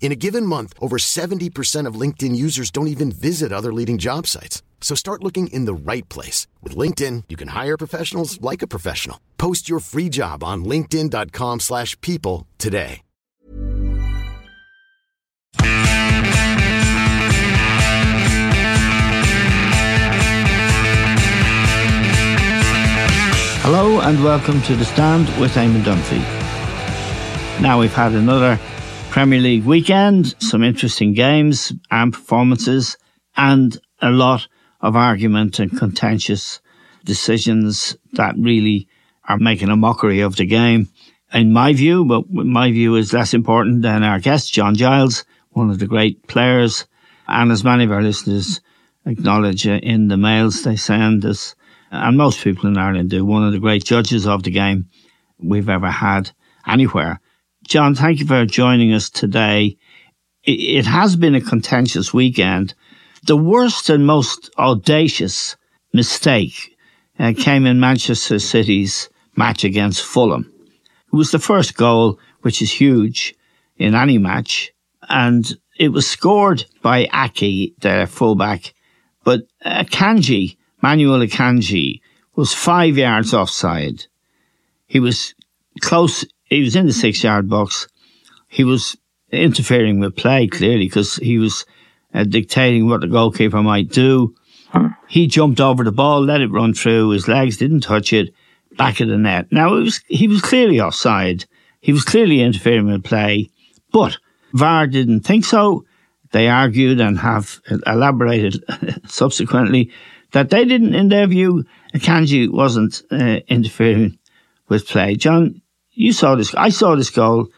In a given month, over 70% of LinkedIn users don't even visit other leading job sites. So start looking in the right place. With LinkedIn, you can hire professionals like a professional. Post your free job on linkedin.com slash people today. Hello and welcome to The Stand with Eamon Dunphy. Now we've had another Premier League weekend, some interesting games and performances, and a lot of argument and contentious decisions that really are making a mockery of the game. In my view, but my view is less important than our guest, John Giles, one of the great players. And as many of our listeners acknowledge uh, in the mails they send us, and most people in Ireland do, one of the great judges of the game we've ever had anywhere. John, thank you for joining us today. It has been a contentious weekend. The worst and most audacious mistake uh, came in Manchester City's match against Fulham. It was the first goal, which is huge in any match, and it was scored by Aké, their fullback, but Akanji Manuel Akanji was five yards offside. He was close. He was in the six yard box. He was interfering with play clearly because he was uh, dictating what the goalkeeper might do. He jumped over the ball, let it run through. His legs didn't touch it. Back of the net. Now it was he was clearly offside. He was clearly interfering with play, but VAR didn't think so. They argued and have elaborated subsequently that they didn't, in their view, Kanji wasn't uh, interfering with play. John, you saw this. I saw this goal.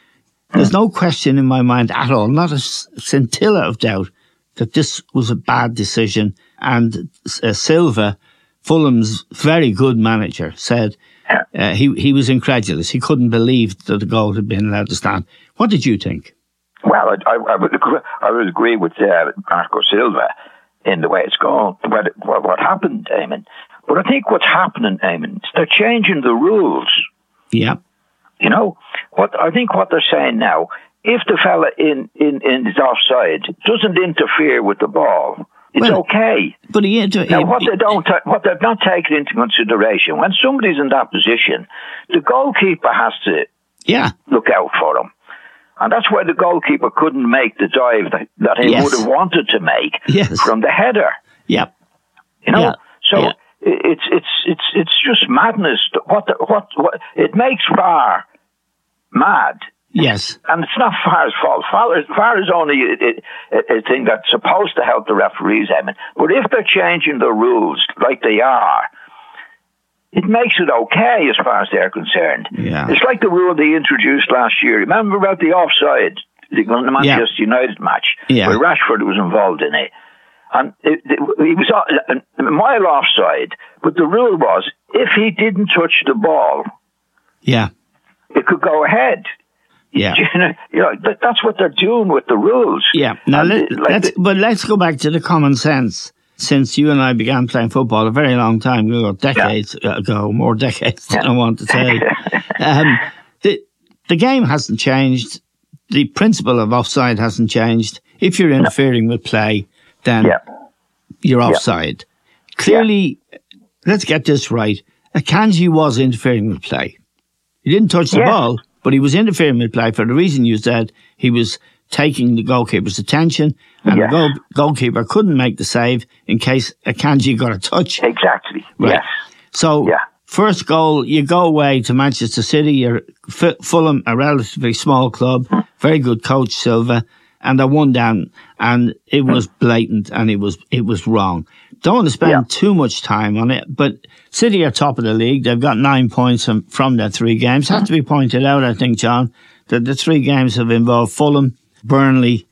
There's no question in my mind at all, not a scintilla of doubt, that this was a bad decision. And uh, Silva, Fulham's very good manager, said uh, he he was incredulous. He couldn't believe that the goal had been allowed to stand. What did you think? Well, I, I, I would agree, I would agree with uh, Marco Silva in the way it's gone, what, what, what happened, Eamon. But I think what's happening, Eamon, is they're changing the rules. Yeah. You know, what I think what they're saying now, if the fella in, in, in is offside doesn't interfere with the ball, it's Well, okay. But he, inter- Now, what they don't, what they've not taken into consideration, when somebody's in that position, the goalkeeper has to yeah, look out for him. And that's why the goalkeeper couldn't make the dive that, that he Yes. would have wanted to make Yes. from the header. yeah, You know, Yeah. so Yeah. I- it's it's it's it's just madness. What what what it makes VAR mad, yes, and it's not VAR's fault. VAR is, VAR is only a, a, a thing that's supposed to help the referees, Eamon. But if they're changing the rules like they are, it makes it okay as far as they're concerned. Yeah. It's like the rule they introduced last year. Remember about the offside, the Manchester United match, Yeah. where Rashford was involved in it. And it, it, he was a, a mile offside, but the rule was if he didn't touch the ball, yeah, it could go ahead. yeah. You know, you know that, that's what they're doing with the rules. Yeah. Now, And let, like let's, the- but let's go back to the common sense. Since you and I began playing football a very long time ago, decades ago, more decades than I want to say, um, the the game hasn't changed. The principle of offside hasn't changed. If you're interfering with play, then yeah, you're offside. Clearly, let's get this right. Akanji was interfering with play. He didn't touch the Yeah. ball, but he was interfering with play for the reason you said he was taking the goalkeeper's attention, and the goal, goalkeeper couldn't make the save in case Akanji got a touch. Exactly. Right. Yes. So, Yeah. first goal, you go away to Manchester City. You're F- Fulham, a relatively small club, hmm. very good coach Silva, and they're one down, and it was blatant and it was it was wrong. Don't want to spend Yeah. too much time on it, but City are top of the league. They've got nine points from, from their three games. Has to be pointed out, I think, John, that the three games have involved Fulham, Burnley,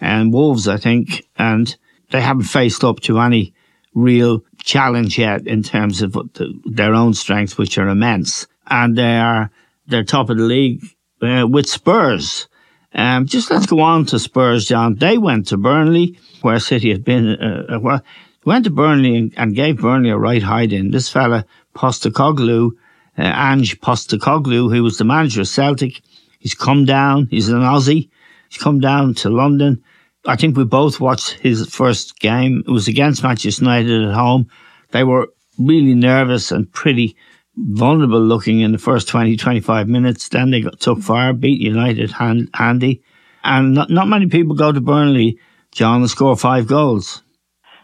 and Wolves, I think, and they haven't faced up to any real challenge yet in terms of the, their own strengths, which are immense. And they are they're top of the league uh, with Spurs. Um, just let's go on to Spurs, John. They went to Burnley, where City had been. Uh, uh, well, went to Burnley and, and gave Burnley a right hide in. This fella Postecoglou, uh, Ange Postecoglou, who was the manager of Celtic, he's come down. He's an Aussie. He's come down to London. I think we both watched his first game. It was against Manchester United at home. They were really nervous and pretty vulnerable looking in the first 20, 25 minutes. Then they got, took fire, beat United hand, handy. And not, not many people go to Burnley, John, and score five goals.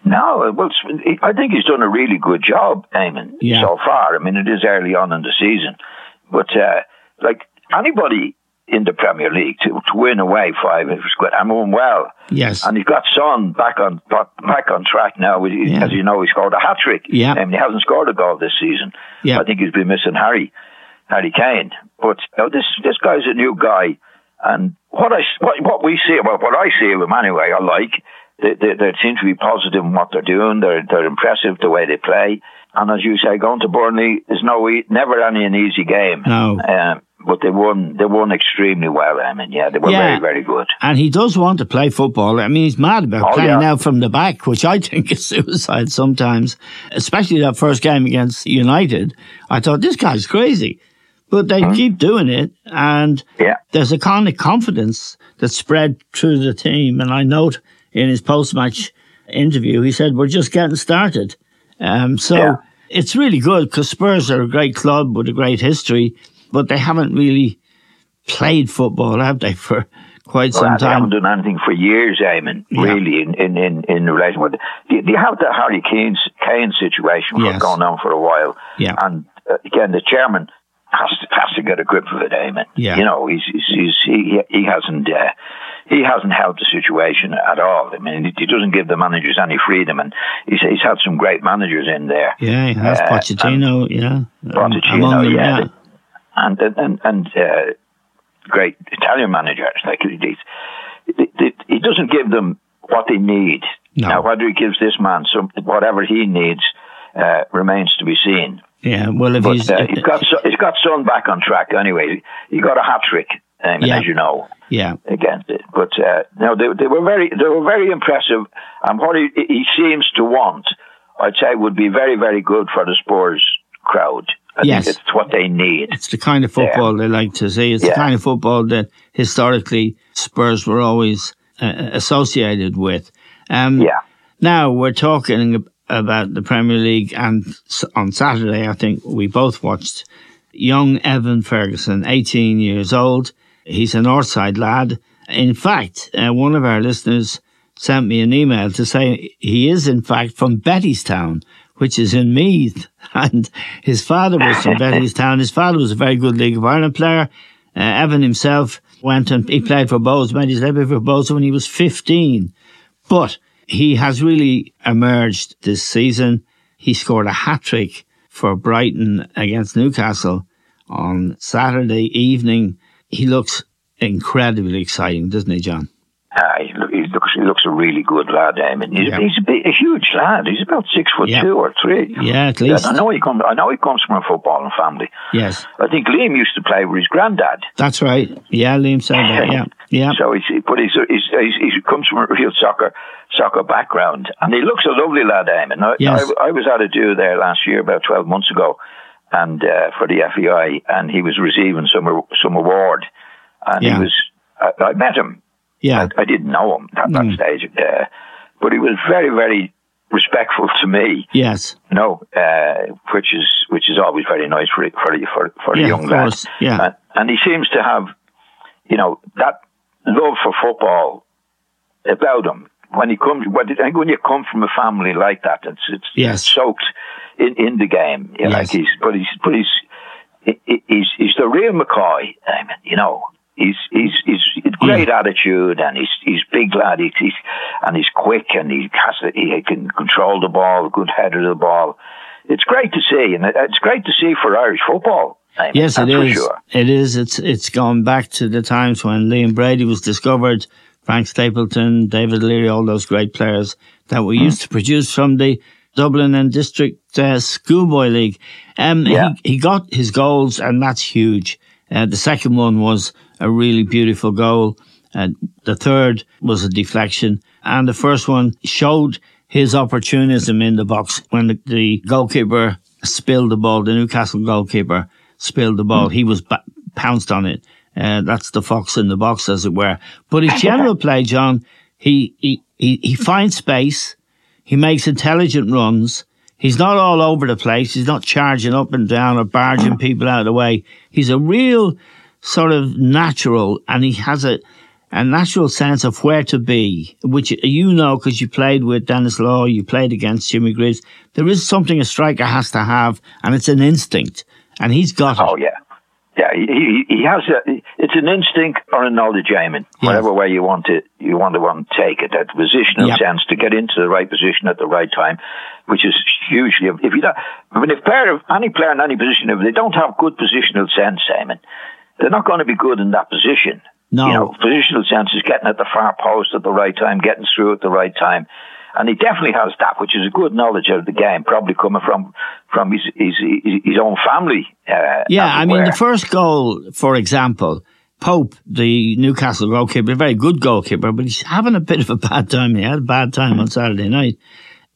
No, well, I think he's done a really good job, Eamon, Yeah. so far. I mean, it is early on in the season, but uh, like anybody in the Premier League to, to win away five is good. I'm doing well, Yes. and he's got Son back on back on track now. Yeah. As you know, he scored a hat trick. Yeah. and he hasn't scored a goal this season. Yeah. I think he's been missing Harry, Harry Kane. But you know, this this guy's a new guy, and what I what, what we see, well, what I see of him anyway, I like. They, they, they seem to be positive in what they're doing. They're they're impressive the way they play. And as you say, going to Burnley is no never any an easy game. No. Um, but they won they won extremely well. I mean, yeah, they were Yeah. very very good. And he does want to play football. I mean, he's mad about Oh, playing yeah. out from the back, which I think is suicide sometimes, especially that first game against United. I thought, this guy's crazy. But they keep doing it, and Yeah. there's a kind of confidence that spread through the team. And I note in his post match interview, he said, We're just getting started. Um, so Yeah. it's really good because Spurs are a great club with a great history, but they haven't really played football, have they, for quite some time? they haven't done anything for years, Eamon, Yeah. really, in, in, in, in relation with do, you have the Harry Kane, Kane situation Yes. going on for a while? Yeah. And uh, again, the chairman has to, has to get a grip of it, Eamon. Yeah. You know, he's, he's, he's, he, he hasn't, uh, he hasn't helped the situation at all. I mean, he, doesn't give the managers any freedom, and he's, he's had some great managers in there. Yeah, he has Uh, Pochettino, yeah. Pochettino, them, yeah. And and and, uh, great Italian manager Like he, he, he- he doesn't give them what they need. No. Now, whether he gives this man some whatever he needs uh, remains to be seen. Yeah, well, if But he's, uh, he's got Son- he's got Son back on track anyway. He got a hat trick, um, Yeah. as you know. yeah, Against it, but uh, no, they, they were very they were very impressive, and what he, he seems to want, I'd say, would be very very good for the Spurs crowd. I Yes. think it's what they need. it's the kind of football they like to see. It's the kind of football that historically Spurs were always uh, associated with. Um, Yeah. Now we're talking about the Premier League, and on Saturday, I think we both watched young Evan Ferguson, 18 years old. He's a Northside lad. In fact, uh, one of our listeners sent me an email to say he is, in fact, from Bettystown, which is in Meath. And his father was from Bettystown. His father was a very good League of Ireland player. Uh, Evan himself went and he played for Bohs, made his debut for Bohs when he was 15. But he has really emerged this season. He scored a hat trick for Brighton against Newcastle on Saturday evening. He looks incredibly exciting, doesn't he, John? Uh, he, he looks he looks a really good lad. I mean, he's, Yeah. he's a, big, a huge lad. He's about six foot Yeah. two or three. Yeah, at least. I know he comes. I know he comes from a footballing family. Yes, I think Liam used to play with his granddad. that's right. Yeah, Liam said that. Yeah, yeah. So he's, but he's, he's, he's, he comes from a real soccer soccer background, and he looks a lovely lad. Eamon. I, Yes. I, I was at a do there last year, about twelve months ago, and uh, for the FAI, and he was receiving some some award, and Yeah. he was. I, I met him. Yeah, I, I didn't know him at that Mm. stage, uh, but he was very, very respectful to me. yes. You know, uh, which is which is always very nice for for for, for Yeah, a young lad. yeah. and, and he seems to have, you know, that love for football about him. When he comes, when, I think when you come from a family like that, it's it's Yes. soaked in, in the game. You know, Yes. Like he's, but he's, but he's, he- he's, he's the real McCoy. I mean, you know, he's, he's, he's, he's great attitude and he's, he's big lad. He's, he's, and he's quick and he has, he can control the ball, good header of the ball. It's great to see, and it's great to see for Irish football. I mean, Yes, it is. sure. It is. It's it's gone back to the times when Liam Brady was discovered, Frank Stapleton, David Leary, all those great players that Hmm. we used to produce from the Dublin and District uh, Schoolboy League. Um, Yeah. he, he got his goals, and that's huge. Uh, the second one was a really beautiful goal. And the third was a deflection. And the first one showed his opportunism in the box when the, the goalkeeper spilled the ball, the Newcastle goalkeeper spilled the ball. He was ba- pounced on it. Uh, that's the fox in the box, as it were. But his general play, John, he, he, he, he finds space. He makes intelligent runs. He's not all over the place. He's not charging up and down or barging people out of the way. He's a real sort of natural and he has a, a natural sense of where to be, which you know because you played with Denis Law, you played against Jimmy Greaves. There is something a striker has to have and it's an instinct and he's got it. Oh yeah, yeah. He he, he has a. It's an instinct or a knowledge, Eamon. Yes. Whatever way you want to you want to want to take it. That positional Yep. sense to get into the right position at the right time, which is hugely. If you don't, I mean, if player, any player in any position, if they don't have good positional sense, Eamon, they're not going to be good in that position. No. You know, positional sense is getting at the far post at the right time, getting through at the right time. And he definitely has that, which is a good knowledge of the game, probably coming from from his his, his, own family. Uh, Yeah, I mean, the first goal, for example, Pope, the Newcastle goalkeeper, a very good goalkeeper, but he's having a bit of a bad time. He had a bad time on Saturday night.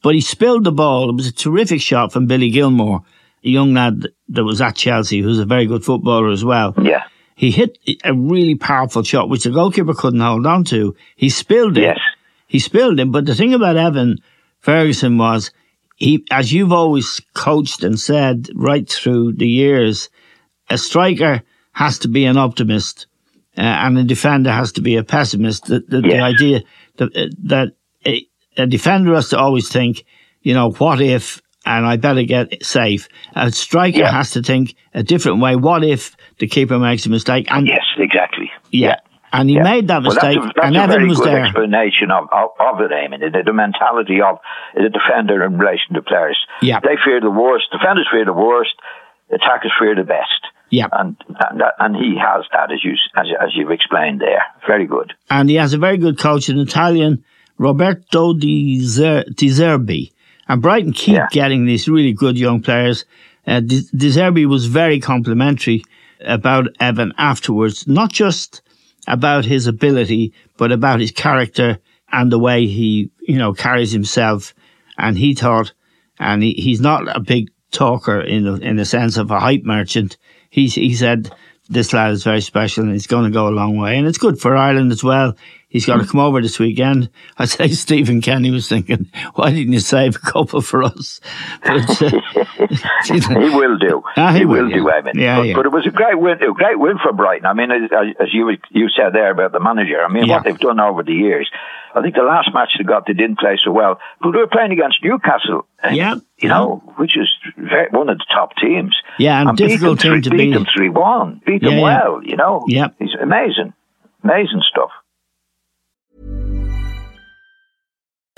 But he spilled the ball. It was a terrific shot from Billy Gilmour, a young lad that was at Chelsea, who's a very good footballer as well. Yeah. He hit a really powerful shot, which the goalkeeper couldn't hold on to. He spilled it. Yes. He spilled it. But the thing about Evan Ferguson was, he, as you've always coached and said right through the years, a striker has to be an optimist uh, and a defender has to be a pessimist. The, the, the idea that, that a, a defender has to always think, you know, what if, and I better get safe. A striker Yeah. has to think a different way. What if the keeper makes a mistake? And Yes, exactly. yeah. And he Yeah. made that Well, mistake, that's a, that's and a Evan very was good there. explanation of, of, of it, Eamon. The, the mentality of the defender in relation to players. Yeah. They fear the worst. Defenders fear the worst. Attackers fear the best. Yeah. And and, that, and he has that, as you as, as you've explained there. Very good. and he has a very good coach, an Italian, Roberto Di, Zer- De Zerbi. And Brighton keep Yeah. getting these really good young players. Uh, Zerbi was very complimentary about Evan afterwards, not just about his ability, but about his character and the way he, you know, carries himself. And he thought, and he, he's not a big talker in the, in the sense of a hype merchant. He, he said, this lad is very special and he's going to go a long way. And it's good for Ireland as well. He's got to come over this weekend. I say Stephen Kenny was thinking, why didn't you save a couple for us? But, uh, he will do. Ah, he he, will, will, yeah. do, Eamon. Yeah, but, yeah. but it was a great win. A great win for Brighton. I mean, as, as you you said there about the manager. I mean, what they've done over the years. I think the last match they got, they didn't play so well, but they were playing against Newcastle. and, Yeah. you know, which is very, one of the top teams. Yeah, and beat difficult them team three, to beat beat. them three one. Beat them well. You know. Yeah. He's amazing, amazing stuff.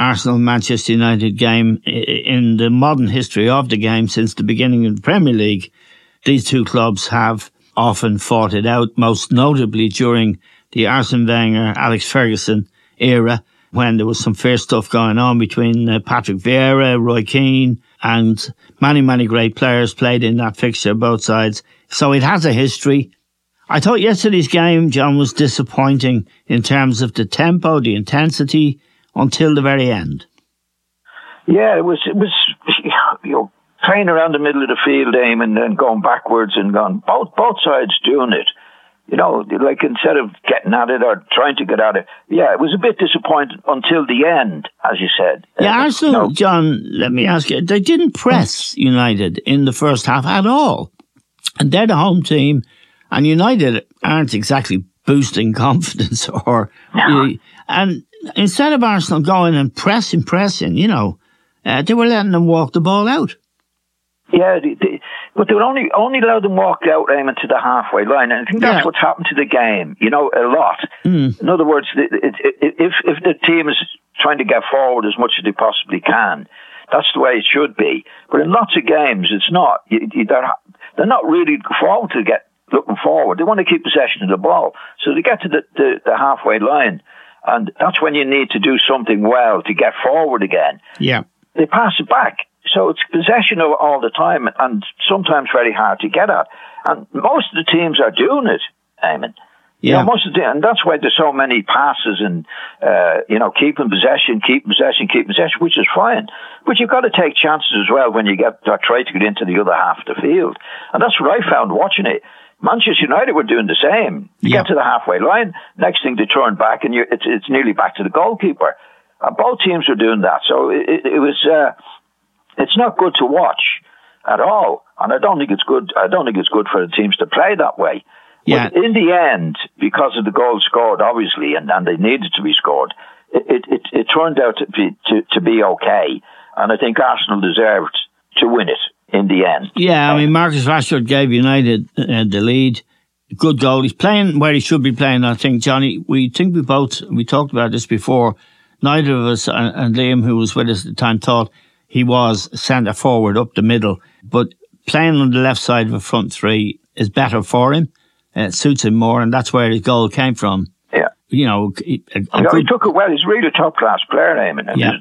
Arsenal Manchester United game in the modern history of the game since the beginning of the Premier League. These two clubs have often fought it out, most notably during the Arsene Wenger, Alex Ferguson era, when there was some fair stuff going on between uh, Patrick Vieira, Roy Keane, and many, many great players played in that fixture, both sides. So it has a history. I thought yesterday's game, John, was disappointing in terms of the tempo, the intensity, until the very end. Yeah, it was. It was. You know, playing around the middle of the field, Eamon then going backwards and going both both sides doing it. You know, like instead of getting at it or trying to get at it, yeah, it was a bit disappointing until the end, as you said. Yeah, uh, Arsenal, no. John. Let me ask you: they didn't press United in the first half at all, and they're the home team, and United aren't exactly boosting confidence or, no. and instead of Arsenal going and pressing, pressing, you know, uh, they were letting them walk the ball out. Yeah, they, they, but they would only only allow them walk out aiming to the halfway line, and I think that's yeah. what's happened to the game. You know, a lot. Mm. In other words, it, it, it, if if the team is trying to get forward as much as they possibly can, that's the way it should be. But in lots of games, it's not. You, you, they're they're not really forward to get looking forward. They want to keep possession of the ball, so they get to the, the, the halfway line and that's when you need to do something well to get forward again. Yeah. They pass it back. So it's possession all the time and sometimes very hard to get at. And most of the teams are doing it, Eamon. Yeah. You know, most of the, and that's why there's so many passes and, uh, you know, keeping possession, keeping possession, keeping possession, which is fine. But you've got to take chances as well when you get, uh, try to get into the other half of the field. And that's what I found watching it. Manchester United were doing the same. You get to the halfway line, next thing they turn back, and it's it's nearly back to the goalkeeper. Uh, both teams were doing that, so it, it, it was. Uh, it's not good to watch at all, and I don't think it's good. I don't think it's good for the teams to play that way. Yeah. But in the end, because of the goals scored, obviously, and, and they needed to be scored, it, it, it turned out to be to, to be okay, and I think Arsenal deserved to win it in the end. Yeah, I mean, Marcus Rashford gave United uh, the lead. Good goal. He's playing where he should be playing, I think, Johnny. We think we both, we talked about this before. Neither of us, and, and Liam, who was with us at the time, thought he was centre forward up the middle. But playing on the left side of a front three is better for him. It suits him more, and that's where his goal came from you know, a, a you know, he took it well. He's really a top class player, Eamon. Yeah.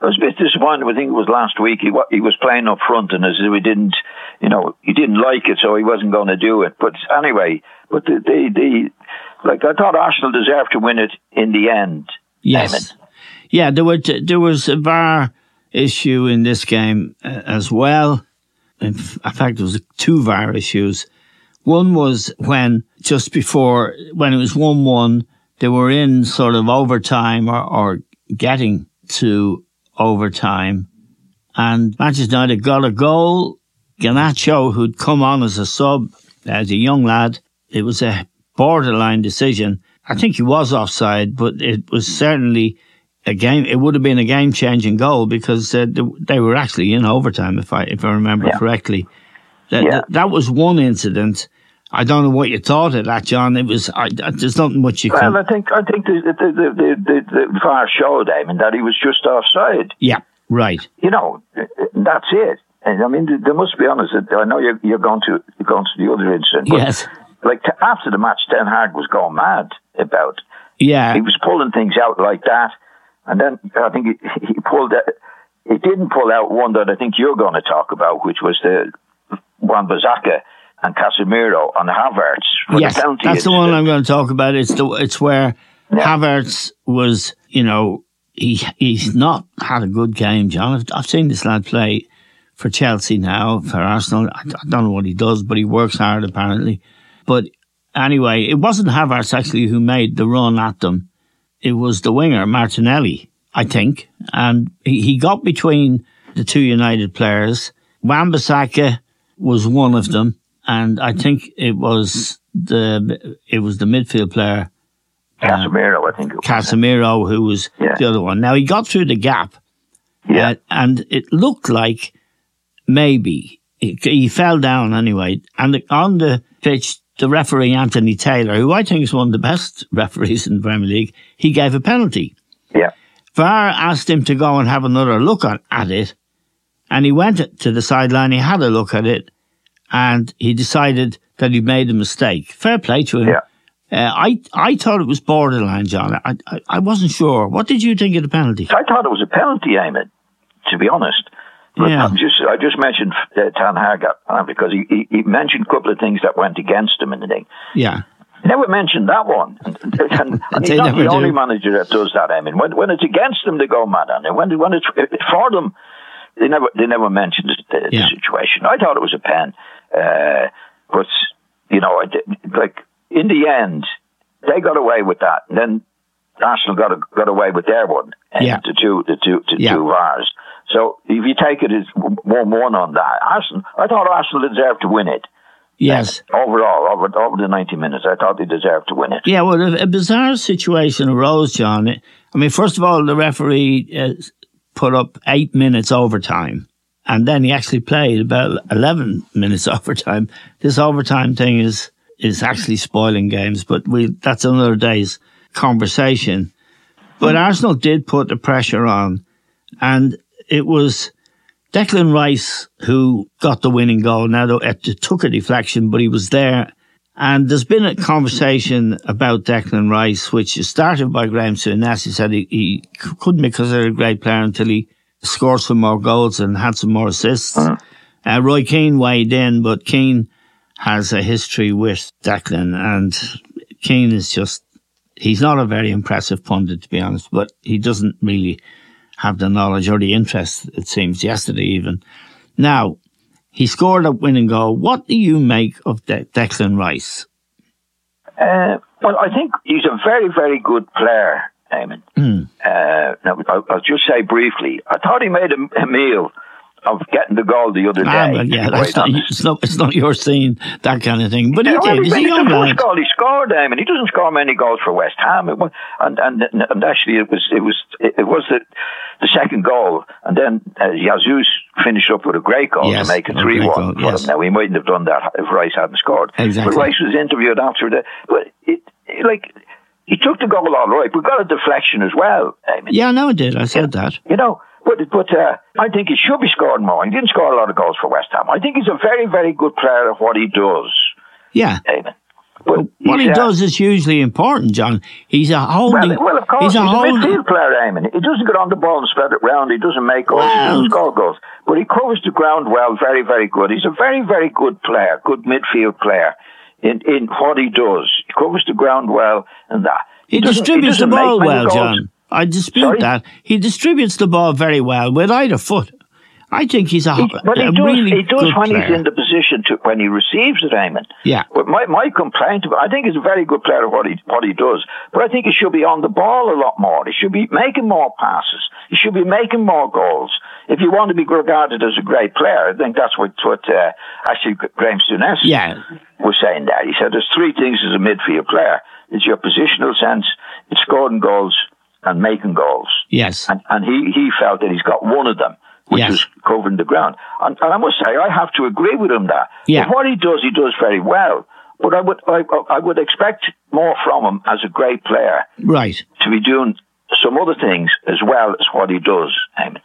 I was a bit disappointed. I think it was last week. He he was playing up front, and as we didn't, you know, he didn't like it, so he wasn't going to do it. But anyway, but the the, the like I thought Arsenal deserved to win it in the end. Yes. Eamon. Yeah, there were there was a VAR issue in this game uh, as well. In fact, there was two VAR issues. One was when just before when it was one one they were in sort of overtime or, or getting to overtime. And Manchester United got a goal. Garnacho, who'd come on as a sub, as a young lad, it was a borderline decision. I think he was offside, but it was certainly a game. It would have been a game changing goal because uh, they were actually in overtime, if I if I remember yeah. correctly. That, yeah. that, that was one incident. I don't know what you thought of that, John. It was I, there's nothing much you well, can. Well, I think I think the the the, the, the VAR showed I mean that he was just offside. Yeah, right. You know, that's it. And I mean, there must be honest. I know you're, you're going to you're going to the other incident. yes. Like to, after the match, Ten Hag was going mad about. Yeah. He was pulling things out like that, And then I think he, he pulled out, he didn't pull out one that I think you're going to talk about, which was the Wan-Bissaka and Casemiro on Havertz. For yes, the that's the one. I'm going to talk about. It's the it's where Havertz was, you know, he he's not had a good game, John. I've, I've seen this lad play for Chelsea now, for Arsenal. I, I don't know what he does, but he works hard apparently. But anyway, it wasn't Havertz actually who made the run at them. It was the winger Martinelli, I think, and he, he got between the two United players. Wan-Bissaka was one of them, and I think it was the it was the midfield player Casemiro, I think it was. Casemiro who was Yeah. the other one. Now he got through the gap, Yeah. uh, and it looked like maybe he, he fell down anyway. And on the pitch, the referee Anthony Taylor, who I think is one of the best referees in the Premier League, he gave a penalty. Yeah. VAR asked him to go and have another look at it, and he went to the sideline. He had a look at it, and he decided that he made a mistake. Fair play to him. Yeah. Uh, I I thought it was borderline, John. I, I I wasn't sure. What did you think of the penalty? I thought it was a penalty, Eamon, to be honest. But Yeah. I'm just, I just mentioned uh, Ten Hag uh, because he, he, he mentioned a couple of things that went against him in the thing. Yeah, He never mentioned that one. And, and, and he's not the only manager that does that, I mean. When, when it's against them, they go mad on it. When, when it's for them, they never they never mentioned the, the, Yeah. the situation. I thought it was a pen. Uh, but, you know, like, in the end, they got away with that. And then Arsenal got a, got away with their one. And Yeah. The two, the two, the Yeah. two VARs. So if you take it as one-one on that, Arsenal, I thought Arsenal deserved to win it. yes, Overall, over, over the 90 minutes, I thought they deserved to win it. yeah. Well, a, a bizarre situation arose, John. I mean, first of all, the referee uh, put up eight minutes overtime, and then he actually played about eleven minutes overtime. This overtime thing is is actually spoiling games, but we that's another day's conversation. But hmm. Arsenal did put the pressure on, and it was Declan Rice who got the winning goal. Now though, it took a deflection, but he was there. And there's been a conversation about Declan Rice, which is started by Graham Souness. He said he, he couldn't be considered a great player until he scored some more goals and had some more assists. Uh, Roy Keane weighed in, but Keane has a history with Declan, and Keane is just, he's not a very impressive pundit, to be honest, but he doesn't really have the knowledge or the interest, it seems, yesterday even. Now, he scored a winning goal. What do you make of De- Declan Rice? Uh, well, I think he's a very, very good player, Eamon. Uh, now, I'll, I'll just say briefly, I thought he made a, a meal of getting the goal the other day. Ah, well, yeah, that's not, it's not, it's not your scene, that kind of thing. But he Yeah, did. He's a young the first lad. goal he scored, I mean, he doesn't score many goals for West Ham, was, and, and and actually it was it was it was the the second goal, and then uh, Jesus finished up with a great goal Yes, to make it a three one. yes. Now he mightn't have done that if Rice hadn't scored. Exactly. But Rice was interviewed after the, but it, it like he took the goal all right, We got a deflection as well. I mean, Yeah, no, I did. I said that. you know, but but uh, I think he should be scoring more. He didn't score a lot of goals for West Ham. I think he's a very very good player at what he does. Yeah. Eamon. But What he uh, does is hugely important, John. He's a holding. Well, well, of course, he's he's a a, holding. midfield player, Eamon. He doesn't get on the ball and spread it round. He doesn't make goals. He doesn't score goals. But he covers the ground well, very, very good. He's a very, very good player, good midfield player in, in what he does. He covers the ground well and that. He doesn't- distributes the ball well, goals. John. I dispute Sorry? that. He distributes the ball very well with either foot. I think he's a, He, but he does, really he does good when player. he's in the position to when he receives it, Eamon. Yeah. But my, my complaint, about, I think he's a very good player at what he what he does, but I think he should be on the ball a lot more. He should be making more passes. He should be making more goals. If you want to be regarded as a great player, I think that's what what uh, actually Graham Souness Yeah. was saying there. He said there's three things as a midfield player: it's your positional sense, it's scoring goals, and making goals. Yes. And, and he, he felt that he's got one of them, which Yes. was covering the ground. And, and I must say, I have to agree with him that. Yeah. But what he does, he does very well. But I would, I, I would expect more from him as a great player Right. to be doing some other things as well as what he does. I mean,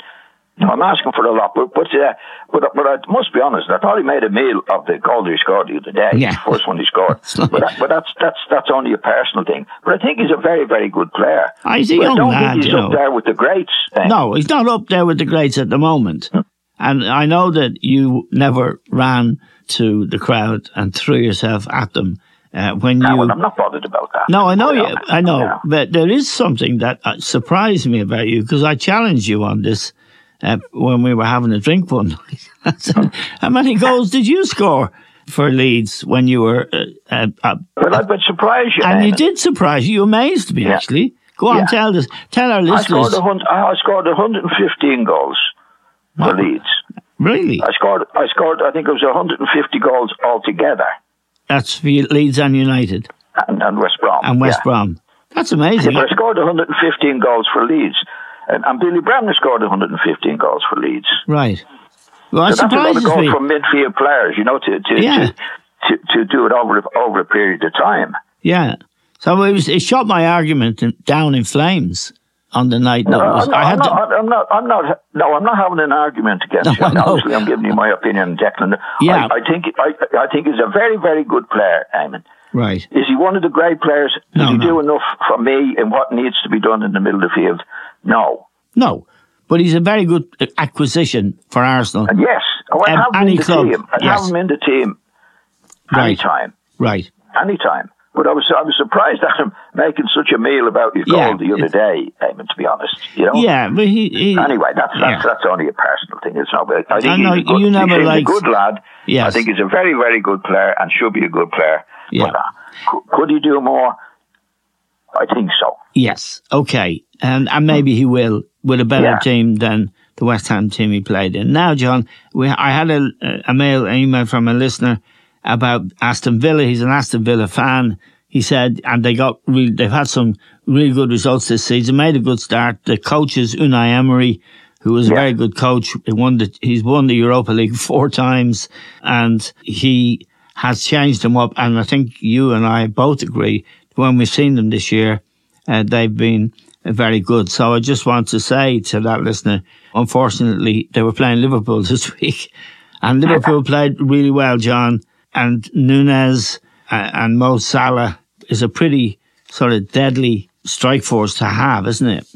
I'm asking for a lot, but but, uh, but but I must be honest. I thought he made a meal of the goal he scored the other day. Yeah. the first one he scored. but that, but that's that's that's only a personal thing. But I think he's a very very good player. Ah, he's a But I don't lad, think he's up know. there with the greats. eh? No, he's not up there with the greats at the moment. Hmm. And I know that you never ran to the crowd and threw yourself at them uh, when No, you. well, I'm not bothered about that. No, I know you. I know, Yeah. but there is something that uh, surprised me about you because I challenged you on this uh, when we were having a drink one night. I said, How many goals did you score for Leeds when you were? Uh, uh, Well, I've been surprised you. and you did surprise you. You amazed me Yeah. actually. Go on, Yeah. tell us, tell our listeners. I scored, a hun- I scored 115 goals for Leeds. Really, I scored, I scored, I think it was 150 goals altogether, that's for Leeds and United and, and West Brom. and West yeah. Brom. That's amazing. but I scored 115 goals for Leeds, and, and Billy Bremner scored 115 goals for Leeds. Right. Well, that So that's a lot of goals me. from midfield players, you know, to to, Yeah. to, to to do it over a- over a period of time. Yeah. So it was. It shot my argument down in flames on the night. No, was, I'm, I not, had I'm, not, I'm not. I'm not. No, I'm not having an argument against No, you. I know. Obviously, I'm giving you my opinion, Declan. Yeah. I, I think I, I think he's a very, very good player, Eamon. Right. Is he one of the great players? Does No, he no. do enough for me in what needs to be done in the middle of the field? No. No, but he's a very good acquisition for Arsenal. And yes, oh, I Um, have him any in the club, team. I yes. have him in the team Right. anytime. Right. Anytime. But I was I was surprised at him making such a meal about his Yeah, goal the other day, Eamon, to be honest. You know? Yeah, but he. he Anyway, that's that's, Yeah. that's only a personal thing. It's not. I think I know, he's a good, you never he's a good lad. Yes. I think he's a very, very good player and should be a good player. Yeah. But, uh, could, could he do more? I think so. Yes. Okay. And and maybe he will with a better Yeah. team than the West Ham team he played in. Now, John, we I had a a mail an email from a listener about Aston Villa. He's an Aston Villa fan. He said, and they got they've had some really good results this season. Made a good start. The coach is Unai Emery, who is a Yeah. very good coach. He won the, he's won the Europa League four times, and he has changed them up. And I think you and I both agree when we've seen them this year, uh, they've been very good. So I just want to say to that listener, unfortunately, they were playing Liverpool this week, and Liverpool played really well, John. And Nunez uh, and Mo Salah is a pretty sort of deadly strike force to have, isn't it?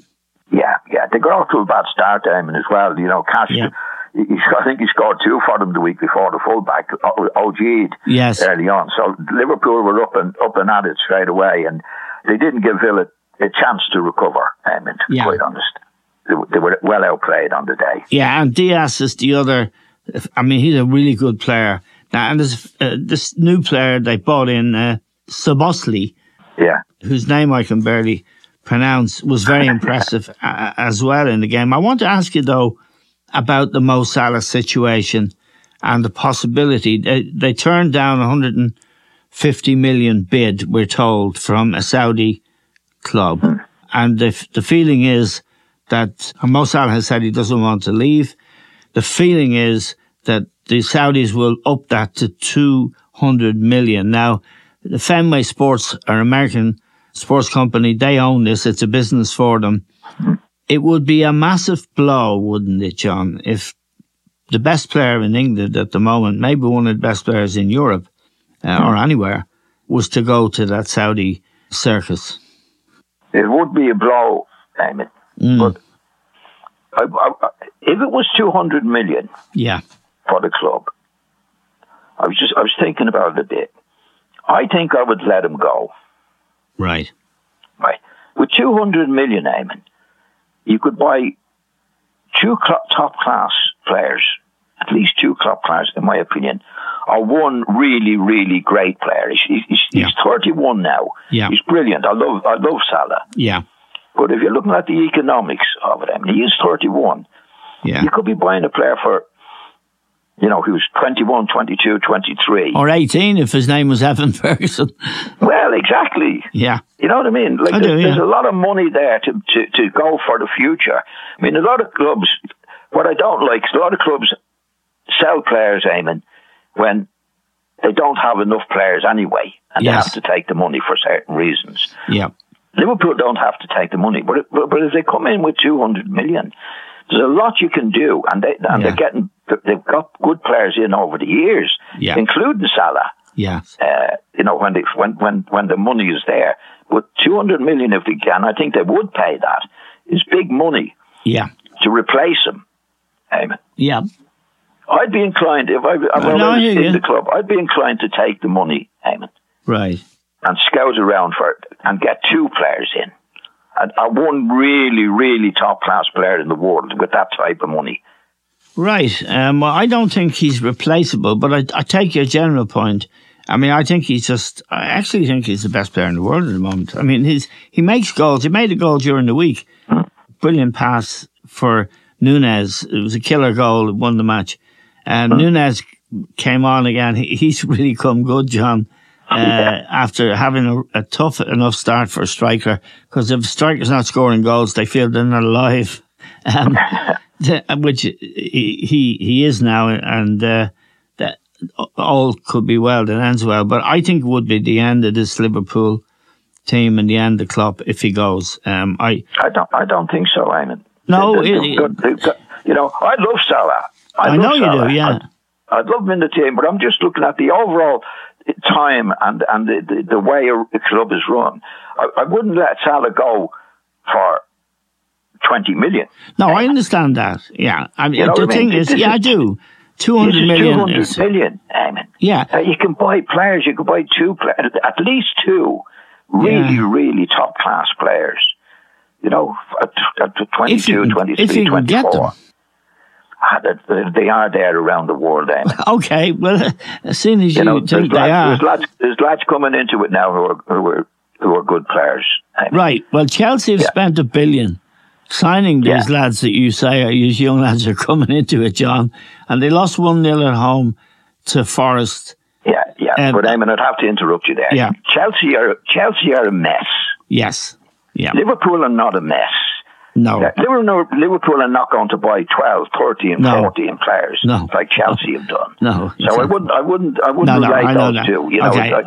Yeah, yeah. They got off to a bad start, Eamon, as well. You know, Cash. Yeah. I think he scored two for them the week before the fullback OG'd Yes. early on. So Liverpool were up and up and at it straight away, and they didn't give Villa a chance to recover. Eamon, to be Yeah. quite honest, they, were- they were well outplayed on the day. Yeah, and Diaz is the other. I mean, he's a really good player. Now, and there's uh, this new player they bought in, uh, Szoboszlai, Yeah. whose name I can barely pronounce, was very impressive uh, as well in the game. I want to ask you though about the Mo Salah situation and the possibility they, they turned down 150 million bid, we're told, from a Saudi club, and the the feeling is that Mo Salah has said he doesn't want to leave. The feeling is that the Saudis will up that to 200 million. Now, the Fenway Sports are American sports company. They own this. It's a business for them. It would be a massive blow, wouldn't it, John, if the best player in England at the moment, maybe one of the best players in Europe uh, or anywhere, was to go to that Saudi circus. It would be a blow, Eamon. Mm. But I, I, if it was 200 million Yeah. for the club, I was just I was thinking about it a bit. I think I would let him go. Right. Right. With 200 million, Eamon, you could buy two top class players, at least two top class, in my opinion, or one really, really great player. He's, he's, he's Yeah. 31 now. Yeah. He's brilliant. I love, I love Salah. Yeah. But if you're looking at the economics of it, I mean, he is 31. Yeah. You could be buying a player for, you know, who's 21, 22, 23. Or 18 if his name was Evan Ferguson. Well, exactly. Yeah. You know what I mean? Like I there's, do, yeah. there's a lot of money there to, to, to go for the future. I mean, a lot of clubs. What I don't like is a lot of clubs sell players, Eamon, when they don't have enough players anyway, and Yes. they have to take the money for certain reasons. Yeah. Liverpool don't have to take the money, but, but but if they come in with two hundred million, There's a lot you can do, and they and Yeah. they're getting they've got good players in over the years, Yeah. including Salah. Yeah. Uh, you know when they when when when the money is there, but 200 million if they can, I think they would pay that. It's big money Yeah. to replace him. Eamon. Yeah. I'd be inclined if I, I no, I in the club, I'd be inclined to take the money, Eamon. Right. and scout around for it and get two players in. And, and one really, really top class player in the world with that type of money. Right. Um, well, I don't think he's replaceable, but I, I take your general point. I mean, I think he's just. I actually think he's the best player in the world at the moment. I mean, he's he makes goals. He made a goal during the week. Brilliant pass for Nunez. It was a killer goal. It won the match. Um, Nunez came on again. He, he's really come good, John. Uh, after having a, a tough enough start for a striker, because if a striker's not scoring goals, they feel they're not alive. Um, which he he, he is now, and uh, that all could be well that ends well. But I think it would be the end of this Liverpool team and the end of Klopp if he goes. Um, I I don't, I don't think so, Eamon. No, they- it- they- they- you know, I love Salah. I love know you do, yeah. I, I'd love him in the team, but I'm just looking at the overall time and and the, the, the way a, club is run. I, I wouldn't let Salah go for twenty million. no, I understand that. Yeah, I mean You know the what I thing mean? is, yeah, I do. Two This hundred is million. 200 is- million. Yeah, Uh, you can buy players. You can buy two players, at least two really, Yeah. really top class players. You know, at, at if you can, 23, if you can 24. get them. Ah, They are there around the world, Then. Okay, well, as soon as you, You know, think there's they lads, are, there's, lads, there's lads coming into it now who are, who are, who are good players. Eamon. right? Well, Chelsea have Yeah. spent a billion signing these Yeah. lads that you say are these young lads are coming into it, John, and they lost one 0 at home to Forest. Yeah, yeah. Um, but Eamon, I'd have to interrupt you there. Yeah. Chelsea are Chelsea are a mess. Yes, yeah, Liverpool are not a mess. No, Liverpool, Liverpool are not going to buy 12, 13, No. 14 players No. like Chelsea have done. No, So I wouldn't, I wouldn't, I wouldn't no, I know those that. two. You know, Okay. Like-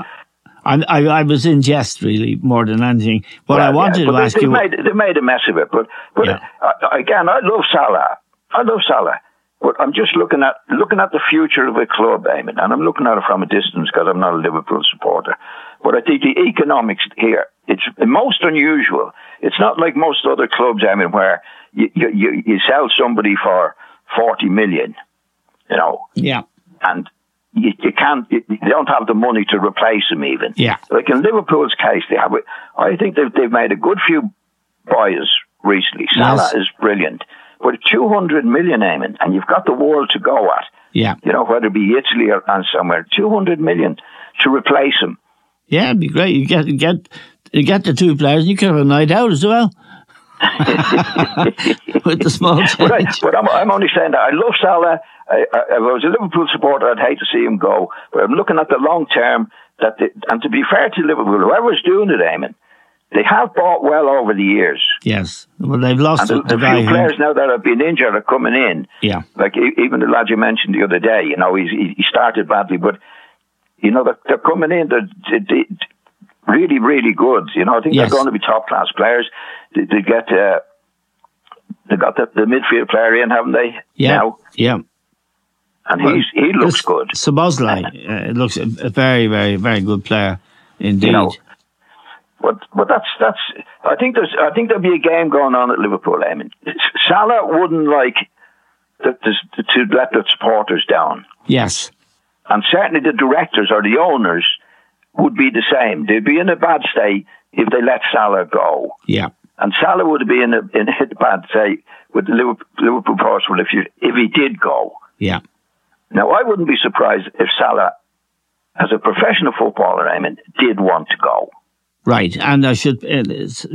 I, I, I was in jest really more than anything. But I wanted yeah, to but they- ask they you. Made, they made a mess of it, but but Yeah. uh, again, I love Salah. I love Salah. But I'm just looking at looking at the future of a club, Eamon, and I'm looking at it from a distance because I'm not a Liverpool supporter. But I think the economics here, it's most unusual. It's not like most other clubs, I mean, where you, you, you, sell somebody for 40 million, you know, yeah, and you, you can't, you, you don't have the money to replace him even. Yeah. Like in Liverpool's case, they have, I think they've, they've made a good few buys recently. Salah Yes. is brilliant. But 200 million, Eamon, and you've got the world to go at, yeah, you know, whether it be Italy or and somewhere, 200 million to replace him. Yeah. It'd be great. You get you get you get the two players. and You can have a night out as well. With the small But, I, change. but I'm, I'm only saying that I love Salah. I, I, if I was a Liverpool supporter, I'd hate to see him go. But I'm looking at the long term. That they, and to be fair to Liverpool, whoever's doing it, Eamon, they have bought well over the years. Yes. Well, they've lost And the, the, the the few players now that have been injured are coming in. Yeah. Like even the lad you mentioned the other day, you know, he's, he he started badly, but you know they're, they're coming in. They're, they they- really, really good. You know, I think Yes. they're going to be top class players. They, they get uh, they got the, the midfield player in, haven't they? Yeah. Now, Yeah. and Well, he's he looks good. Szoboszlai uh, looks a, a very, very, very good player indeed. You know, But but that's that's. I think there's. I think there'll be a game going on at Liverpool. I mean, Salah wouldn't like the, the, to let the supporters down. yes. And certainly the directors or the owners would be the same. They'd be in a bad state if they let Salah go. Yeah. And Salah would be in a, in a bad state with the Liverpool, Liverpool possible if, you, if he did go. Yeah. Now, I wouldn't be surprised if Salah, as a professional footballer, I mean, did want to go. Right. And I should uh,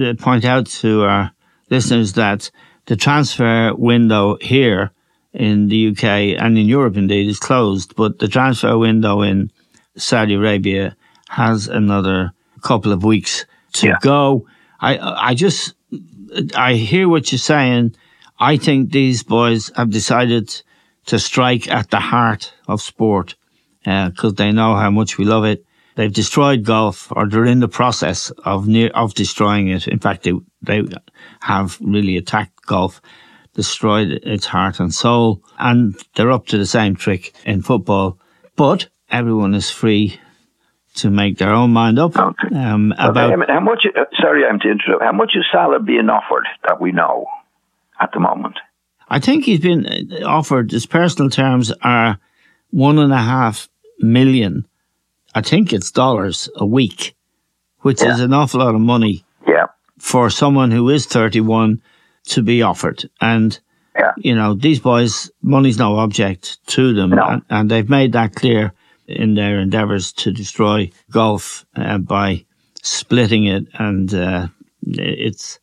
uh, point out to our listeners that the transfer window here in the UK and in Europe indeed is closed, but the transfer window in Saudi Arabia has another couple of weeks to Yeah. go. I I just I hear what you're saying. I think these boys have decided to strike at the heart of sport uh, because they know how much we love it. They've destroyed golf, or they're in the process of near of destroying it. In fact, they they have really attacked golf. Destroyed its heart and soul. And they're up to the same trick in football. But everyone is free to make their own mind up Okay. um, Okay, about mean, how much? Uh, sorry, I'm to interrupt. How much is Salah being offered that we know at the moment? I think he's been uh, offered, his personal terms are one and a half million, I think it's dollars a week, which is an awful lot of money Yeah, for someone who is 31 to be offered. And, yeah, you know, these boys, money's no object to them. No. And, and they've made that clear in their endeavours to destroy golf uh, by splitting it. And uh, it's,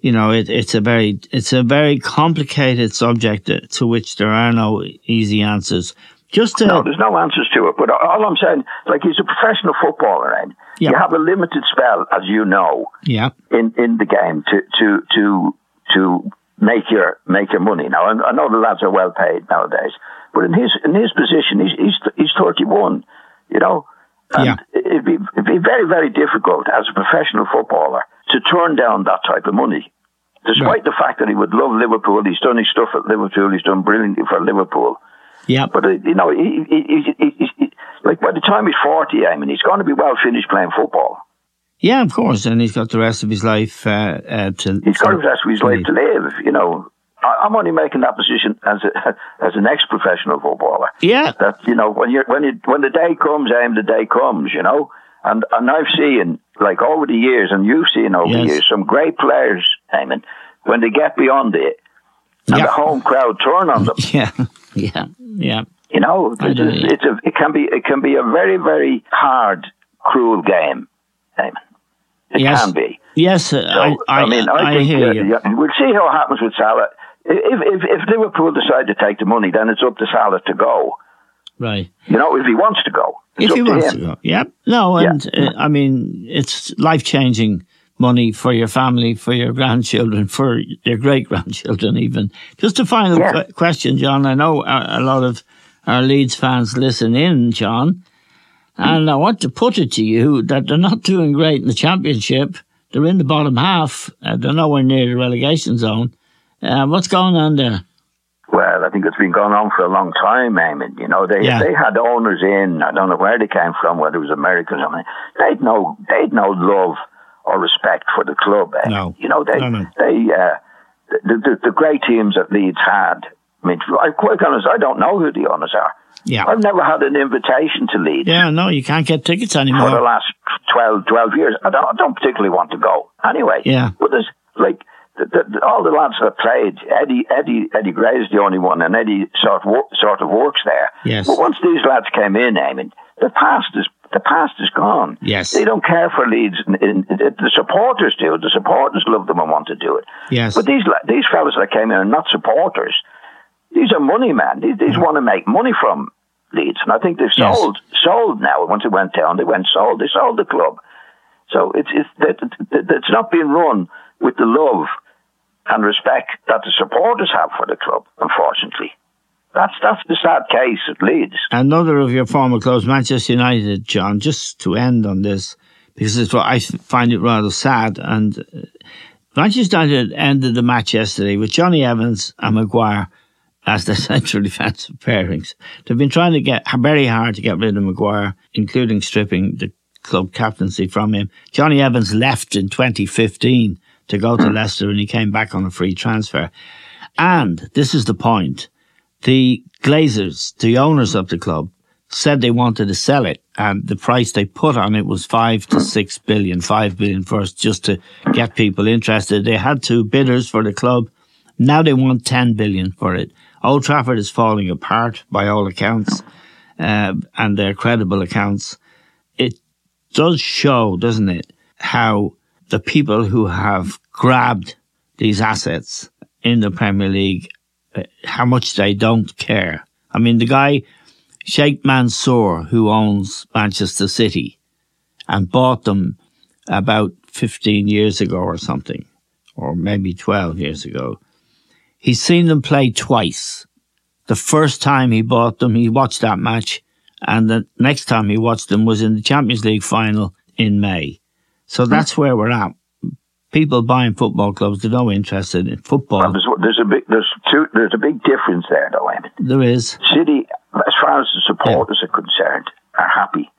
you know, it, it's a very, it's a very complicated subject uh, to which there are no easy answers. Just to, No, there's no answers to it. But all I'm saying, like he's a professional footballer, and Yeah. you have a limited spell, as you know, yeah, in, in the game to to to to make your make your money. Now, I, I know the lads are well paid nowadays, but in his in his position, he's he's he's 31. You know, and Yeah. it'd be it'd be very very difficult as a professional footballer to turn down that type of money. Despite Right. the fact that he would love Liverpool, he's done his stuff at Liverpool. He's done brilliantly for Liverpool. yeah, But uh, you know, he, he, he, he, he, he, like by the time he's forty, I mean, he's going to be well finished playing football. Yeah, of course. And he's got the rest of his life uh, uh, to. He's got the rest of his life to live. You know, I'm only making that position as a, as an ex-professional footballer. Yeah, That you know, when you when you when the day comes, aim the day comes. You know, and and I've seen like over the years, and you've seen over the years, some great players, Eamon, when they get beyond it, and Yeah. the home crowd turn on them. yeah, yeah, yeah. You know, it's, do, it's, yeah. it's a, it can be it can be a very very hard, cruel game. Eamon. It Yes. can be. Yes, uh, So, I, I, mean, I, I think hear uh, you. yeah, we'll see how it happens with Salah. If, if if Liverpool decide to take the money, then it's up to Salah to go. Right. You know, if he wants to go, if he to wants him. to go. Yeah. No, Yeah. and uh, I mean, it's life changing money for your family, for your grandchildren, for your great grandchildren, even. Just a final Yeah. que- question, John. I know a, a lot of our Leeds fans listen in, John, and I want to put it to you that they're not doing great in the championship. They're in the bottom half. Uh, they're nowhere near the relegation zone. Uh, what's going on there? Well, I think it's been going on for a long time, Eamon. You know, they Yeah. they had owners in. I don't know where they came from, whether it was Americans or something. They'd no they'd no love or respect for the club. eh? No. you know they No, no. they uh, the, the the great teams that Leeds had. I mean, I'm quite honest. I don't know who the owners are. Yeah. I've never had an invitation to Leeds. Yeah, no, you can't get tickets anymore. for the last 12, 12 years. I don't, I don't particularly want to go. Anyway, Yeah. But there's like the, the, all the lads that played. Eddie, Eddie, Eddie Gray is the only one, and Eddie sort of sort of works there. Yes. But once these lads came in, I mean, the past is the past is gone. Yes. They don't care for Leeds. The supporters do. The supporters love them and want to do it. Yes. But these these fellas that came in are not supporters. These are money men. These, these want to make money from Leeds, and I think they've Yes. sold sold now. Once it went down, they went sold. They sold the club. So it's it's it's not being run with the love and respect that the supporters have for the club. Unfortunately, that's that's the sad case at Leeds. another of your former clubs, Manchester United, John, just to end on this, because it's what I find it rather sad. And uh, Manchester United ended the match yesterday with Jonny Evans and Maguire as their central defensive pairings. They've been trying to get very hard to get rid of Maguire, including stripping the club captaincy from him. Jonny Evans left in 2015 to go to Leicester and he came back on a free transfer. And this is the point the Glazers, the owners of the club, said they wanted to sell it, and the price they put on it was five to six billion, five billion first, just to get people interested. They had two bidders for the club. Now they want 10 billion for it. Old Trafford is falling apart by all accounts, uh, and their credible accounts. It does show, doesn't it, how the people who have grabbed these assets in the Premier League uh, how much they don't care. I mean, the guy, Sheikh Mansour, who owns Manchester City and bought them about 15 years ago or something, or maybe 12 years ago, he's seen them play twice. The first time he bought them, he watched that match, and the next time he watched them was in the Champions League final in May. So hmm. that's where we're at. people buying football clubs, they're no interested in football. Well, there's, there's a big there's two there's a big difference there, though. Mean, there is. City, as far as the supporters yeah. are concerned, are happy.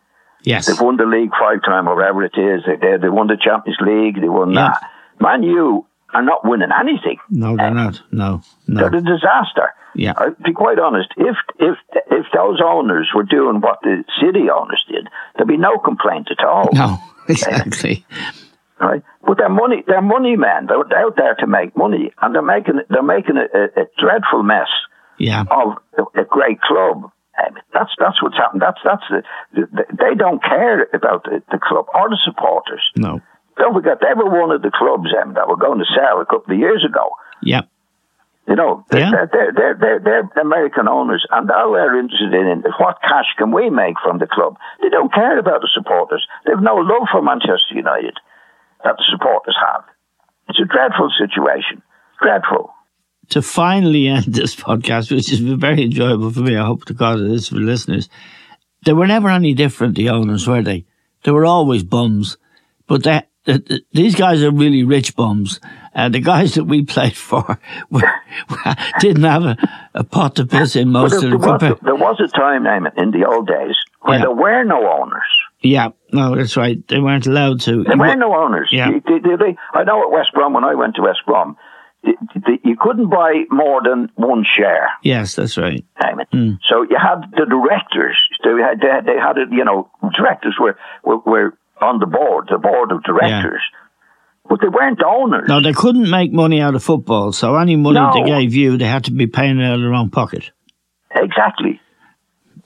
Yes, they've won the league five times or whatever it is. They they, they won the Champions League. They won yeah. that. Man U are not winning anything. No, they're not. No, no. They're a disaster. Yeah. Uh, I'll be quite honest. If if if those owners were doing what the city owners did, there'd be no complaint at all. No, exactly. right? But they're money, they're money men. They're out there to make money, and they're making they're making a, a, a dreadful mess yeah. of a, a great club. that's that's what's happened. That's that's the, the, they don't care about the, the, club or the supporters. No, don't forget they were one of the clubs um, that were going to sell a couple of years ago. Yep. You know, they're, yeah. they're, they're, they're, they're, American owners, and all they're interested in is what cash can we make from the club. They don't care about the supporters. They've no love for Manchester United that the supporters have. It's a dreadful situation. Dreadful. To finally end this podcast, which has been very enjoyable for me, I hope to God it is for listeners, they were never any different, the owners, were they? They were always bums. But they, these guys are really rich bums. And the guys that we played for were, didn't have a, a, pot to piss in most of the was, There was a time, Eamon, in the old days when yeah. there were no owners. Yeah, no, that's right. They weren't allowed to. There were no owners. Yeah. They, they, they, I know at West Brom, when I went to West Brom, you couldn't buy more than one share. Yes, that's right. Eamon. Mm. So you had the directors. They had, they had, they had you know, directors were, were, were on the board, the board of directors. Yeah. But they weren't owners. No, they couldn't make money out of football. So any money no. they gave you, they had to be paying out of their own pocket. Exactly.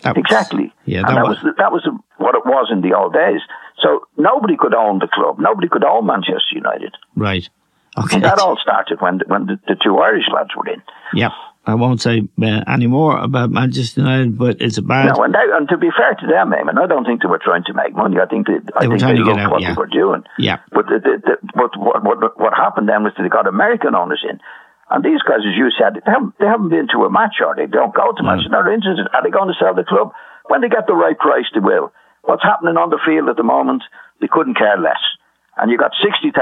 Exactly. Yeah, that, that was, was that was what it was in the old days. So nobody could own the club. Nobody could own Manchester United. Right. Okay. And that all started when when the, the two Irish lads were in. Yep. I won't say uh, any more about Manchester United, but it's a bad. No, and, they, and to be fair to them, Eamon, I don't think they were trying to make money. I think they, I they think they loved out, what yeah. they were doing. Yeah. But the, the, the, but what, what what happened then was that they got American owners in, and these guys, as you said, they haven't, they haven't been to a match or they don't go to matches. They're interested. Are they going to sell the club when they get the right price? They will. What's happening on the field at the moment? They couldn't care less and you got 60,000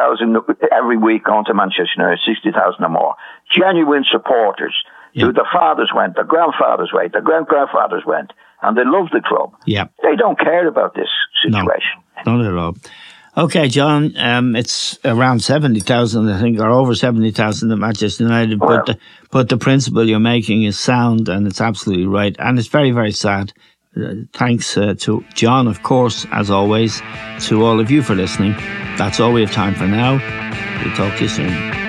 every week going to Manchester United, 60,000 or more. Genuine supporters. Yeah. The fathers went, the grandfathers went, the grand grandfathers went, and they love the club. Yeah. They don't care about this situation. No, not at all. Okay, John, um, it's around 70,000, I think, or over 70,000 at Manchester United, well, but, the, but the principle you're making is sound and it's absolutely right. And it's very, very sad. Uh, thanks uh, to John, of course, as always, to all of you for listening. That's all we have time for now. We'll talk to you soon.